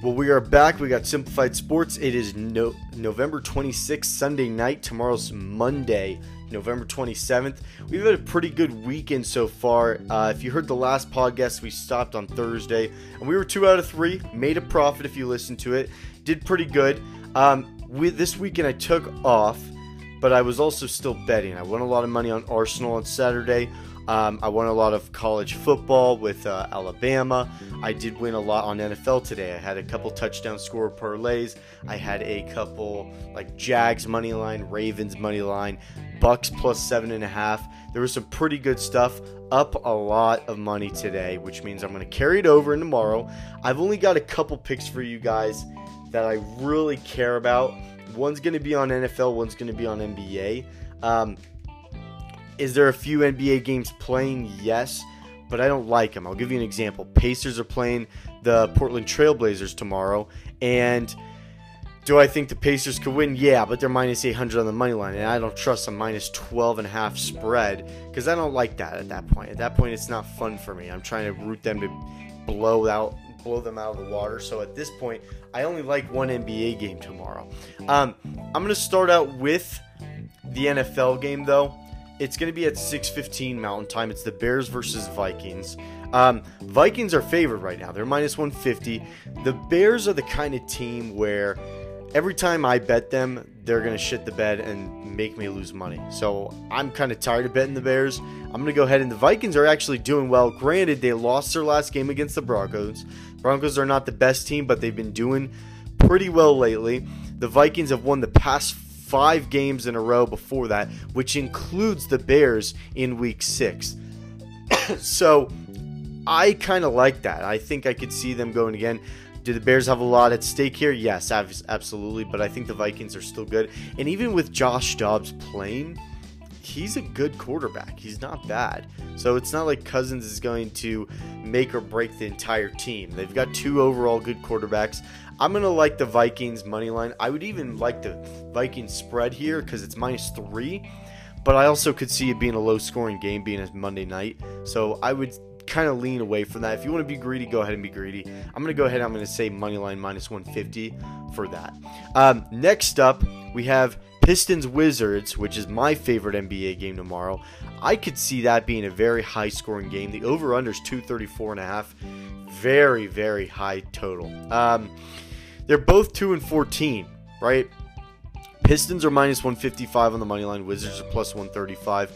Well, we are back. We got Simplified Sports. It is no- November 26th, Sunday night. Tomorrow's Monday, November 27th. We've had a pretty good weekend so far. Uh, if you heard the last podcast, we stopped on Thursday, and we were two out of three. Made a profit if you listened to it. Did pretty good. Um, with this weekend, I took off, but I was also still betting. I won a lot of money on Arsenal on Saturday. Um, I won a lot of college football with uh, Alabama. I did win a lot on NFL today. I had a couple touchdown score parlays. I had a couple like Jags money line, Ravens money line, Bucks plus seven and a half. There was some pretty good stuff. Up a lot of money today, which means I'm going to carry it over in tomorrow. I've only got a couple picks for you guys that I really care about. One's going to be on NFL, one's going to be on NBA. Um, is there a few NBA games playing? Yes, but I don't like them. I'll give you an example. Pacers are playing the Portland Trailblazers tomorrow, and do I think the Pacers could win? Yeah, but they're minus 800 on the money line, and I don't trust a minus 12 and a half spread because I don't like that at that point. At that point, it's not fun for me. I'm trying to root them to blow out blow them out of the water. So at this point, I only like one NBA game tomorrow. Um, I'm going to start out with the NFL game though. It's going to be at 6:15 Mountain Time. It's the Bears versus Vikings. Um, Vikings are favored right now. They're minus 150. The Bears are the kind of team where every time I bet them, they're going to shit the bed and make me lose money. So I'm kind of tired of betting the Bears. I'm going to go ahead and the Vikings are actually doing well. Granted, they lost their last game against the Broncos. Broncos are not the best team, but they've been doing pretty well lately. The Vikings have won the past five games in a row before that, which includes the Bears in week six. so I kind of like that. I think I could see them going again. Do the Bears have a lot at stake here? Yes, absolutely. But I think the Vikings are still good. And even with Josh Dobbs playing, he's a good quarterback. He's not bad. So it's not like Cousins is going to make or break the entire team. They've got two overall good quarterbacks. I'm to like the Vikings money line. I would even like the Vikings spread here because it's minus three. But I also could see it being a low scoring game being a Monday night. So I would kind of lean away from that. If you want to be greedy, go ahead and be greedy. I'm to go ahead and I'm to say money line minus 150 for that. Um, next up, we have Pistons Wizards, which is my favorite NBA game tomorrow. I could see that being a very high scoring game. The over under is 234 and a half. Very, very high total. Um, they're both 2 and 14, right? Pistons are minus 155 on the money line. Wizards are plus 135.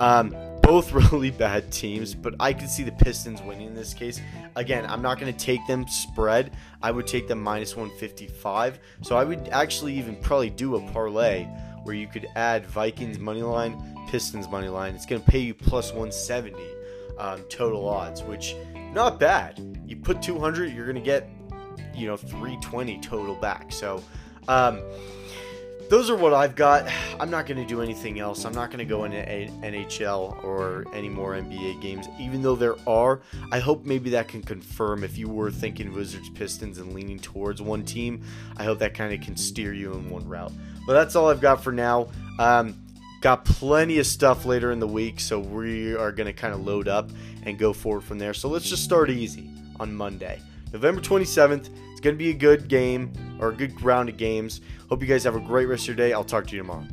Um, both really bad teams, but I could see the Pistons winning in this case. Again, I'm not going to take them spread. I would take them minus 155. So I would actually even probably do a parlay where you could add Vikings money line, Pistons money line. It's going to pay you plus 170 um, total odds, which not bad. You put 200, you're going to get you know 320 total back. So. Um, those are what I've got. I'm not going to do anything else. I'm not going to go into NHL or any more NBA games, even though there are. I hope maybe that can confirm if you were thinking Wizards Pistons and leaning towards one team. I hope that kind of can steer you in one route. But that's all I've got for now. Um, got plenty of stuff later in the week, so we are going to kind of load up and go forward from there. So let's just start easy on Monday. November 27th. It's going to be a good game or a good round of games. Hope you guys have a great rest of your day. I'll talk to you tomorrow.